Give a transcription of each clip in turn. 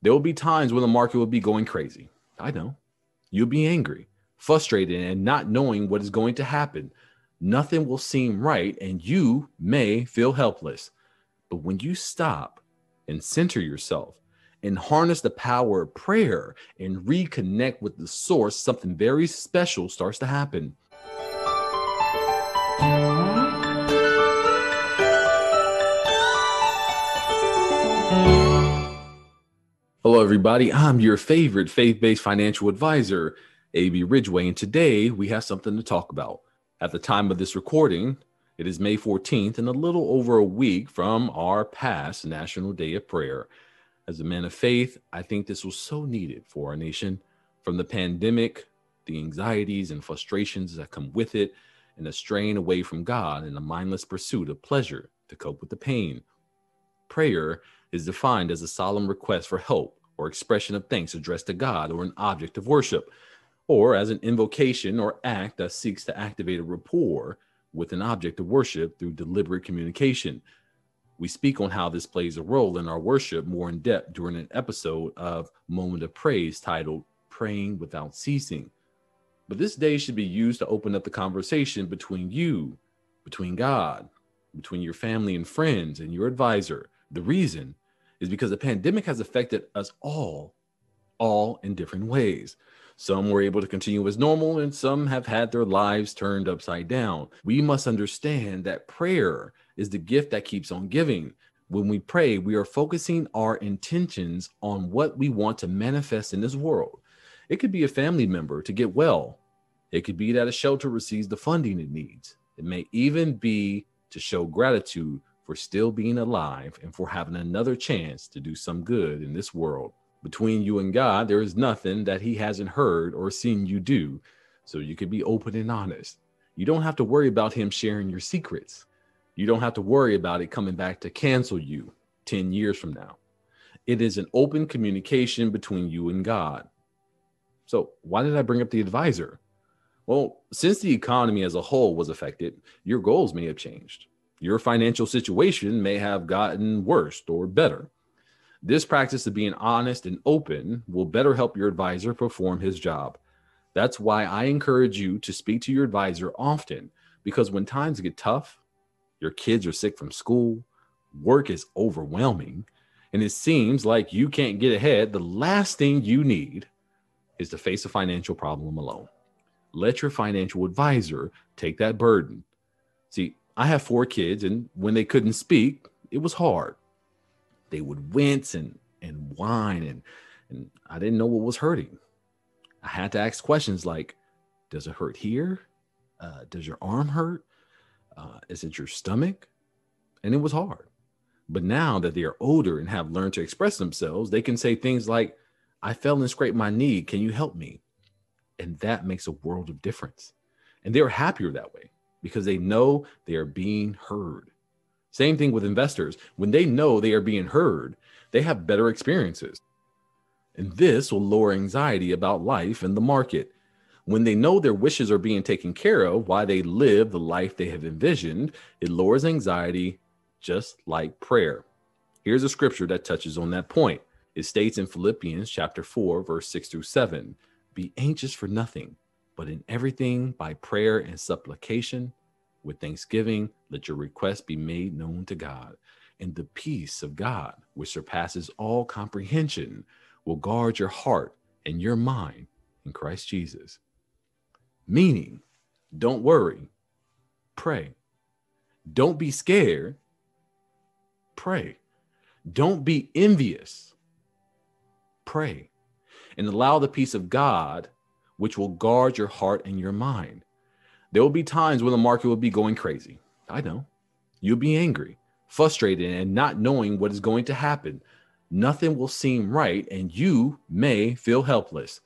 There will be times when the market will be going crazy. I know. You'll be angry, frustrated, and not knowing what is going to happen. Nothing will seem right, and you may feel helpless. But when you stop and center yourself and harness the power of prayer and reconnect with the source, something very special starts to happen. Hello, everybody. I'm your favorite faith based financial advisor, AB Ridgeway, and today we have something to talk about. At the time of this recording, it is May 14th and a little over a week from our past National Day of Prayer. As a man of faith, I think this was so needed for our nation from the pandemic, the anxieties and frustrations that come with it, and the strain away from God and a mindless pursuit of pleasure to cope with the pain. Prayer is defined as a solemn request for help or expression of thanks addressed to God or an object of worship, or as an invocation or act that seeks to activate a rapport with an object of worship through deliberate communication. We speak on how this plays a role in our worship more in depth during an episode of Moment of Praise titled Praying Without Ceasing. But this day should be used to open up the conversation between you, between God, between your family and friends, and your advisor. The reason is because the pandemic has affected us all, all in different ways. Some were able to continue as normal, and some have had their lives turned upside down. We must understand that prayer is the gift that keeps on giving. When we pray, we are focusing our intentions on what we want to manifest in this world. It could be a family member to get well, it could be that a shelter receives the funding it needs. It may even be to show gratitude for still being alive and for having another chance to do some good in this world. Between you and God, there is nothing that He hasn't heard or seen you do, so you can be open and honest. You don't have to worry about Him sharing your secrets. You don't have to worry about it coming back to cancel you 10 years from now. It is an open communication between you and God. So, why did I bring up the advisor? Well, since the economy as a whole was affected, your goals may have changed your financial situation may have gotten worse or better. This practice of being honest and open will better help your advisor perform his job. That's why I encourage you to speak to your advisor often because when times get tough, your kids are sick from school, work is overwhelming, and it seems like you can't get ahead, the last thing you need is to face a financial problem alone. Let your financial advisor take that burden. See, I have four kids, and when they couldn't speak, it was hard. They would wince and and whine, and and I didn't know what was hurting. I had to ask questions like, "Does it hurt here? Uh, does your arm hurt? Uh, is it your stomach?" And it was hard. But now that they are older and have learned to express themselves, they can say things like, I fell and scraped my knee. Can you help me? And that makes a world of difference. And they're happier that way because they know they are being heard. Same thing with investors. When they know they are being heard, they have better experiences. And this will lower anxiety about life and the market. When they know their wishes are being taken care of while they live the life they have envisioned, it lowers anxiety just like prayer. Here's a scripture that touches on that point. It states in Philippians chapter 4 verse 6 through 7, be anxious for nothing, but in everything, by prayer and supplication, with thanksgiving, let your requests be made known to God. And the peace of God, which surpasses all comprehension, will guard your heart and your mind in Christ Jesus. Meaning, don't worry, pray. Don't be scared, pray. Don't be envious, pray. And allow the peace of God which will guard your heart and your mind. There will be times when the market will be going crazy. I know. You'll be angry, frustrated, and not knowing what is going to happen. Nothing will seem right, and you may feel helpless.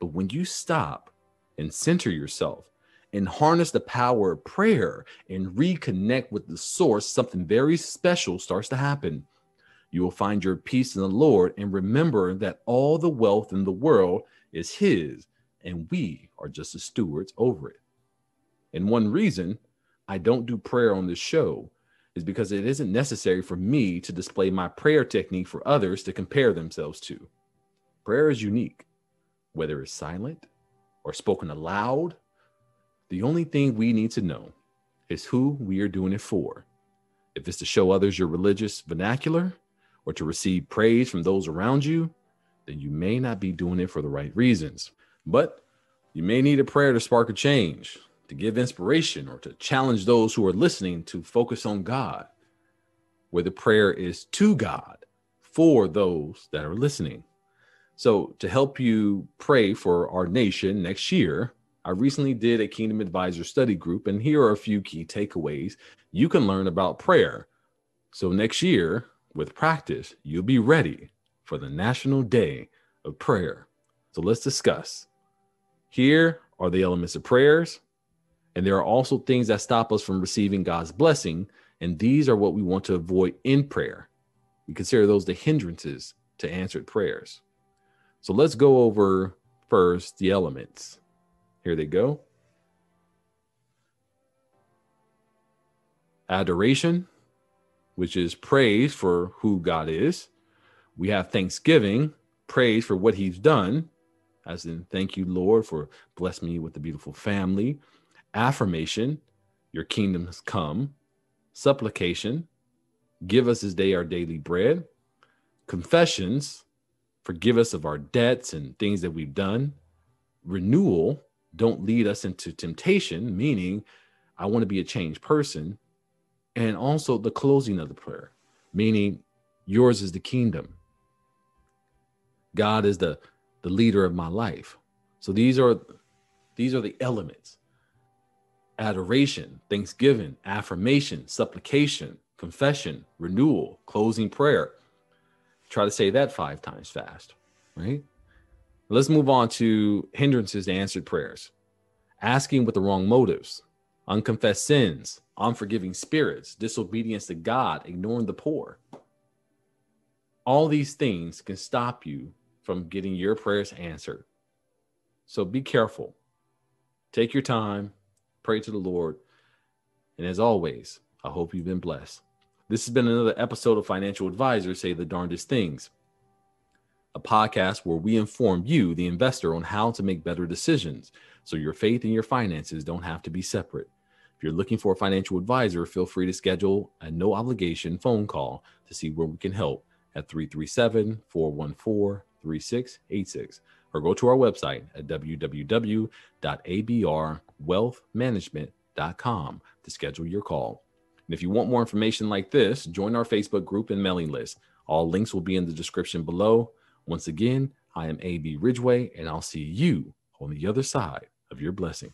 But when you stop and center yourself and harness the power of prayer and reconnect with the source, something very special starts to happen. You will find your peace in the Lord and remember that all the wealth in the world is His and we are just the stewards over it. And one reason I don't do prayer on this show is because it isn't necessary for me to display my prayer technique for others to compare themselves to. Prayer is unique, whether it's silent or spoken aloud. The only thing we need to know is who we are doing it for. If it's to show others your religious vernacular or to receive praise from those around you, then you may not be doing it for the right reasons. But you may need a prayer to spark a change, to give inspiration, or to challenge those who are listening to focus on God, where the prayer is to God for those that are listening. So, to help you pray for our nation next year, I recently did a Kingdom Advisor study group, and here are a few key takeaways you can learn about prayer. So, next year, with practice, you'll be ready for the National Day of Prayer. So, let's discuss. Here are the elements of prayers, and there are also things that stop us from receiving God's blessing, and these are what we want to avoid in prayer. We consider those the hindrances to answered prayers. So let's go over first the elements. Here they go. Adoration, which is praise for who God is. We have thanksgiving, praise for what he's done, as in, thank you, Lord, for bless me with a beautiful family. Affirmation, your kingdom has come. Supplication, give us this day our daily bread. Confessions, forgive us of our debts and things that we've done. Renewal, don't lead us into temptation, meaning I want to be a changed person. And also the closing of the prayer, meaning yours is the kingdom. God is the, the leader of my life. So these are these are the elements. Adoration, thanksgiving, affirmation, supplication, confession, renewal, closing prayer. Try to say that five times fast, right? Let's move on to hindrances to answered prayers. Asking with the wrong motives, unconfessed sins, unforgiving spirits, disobedience to God, ignoring the poor. All these things can stop you from getting your prayers answered. So be careful. Take your time, pray to the Lord. And as always, I hope you've been blessed. This has been another episode of Financial Advisors Say the Darndest Things, a podcast where we inform you, the investor, on how to make better decisions so your faith and your finances don't have to be separate. If you're looking for a financial advisor, feel free to schedule a no obligation phone call to see where we can help at 337 414 3686 or go to our website at www.abrwealthmanagement.com to schedule your call. And if you want more information like this, join our Facebook group and mailing list. All links will be in the description below. Once again, I am AB Ridgeway, and I'll see you on the other side of your blessing.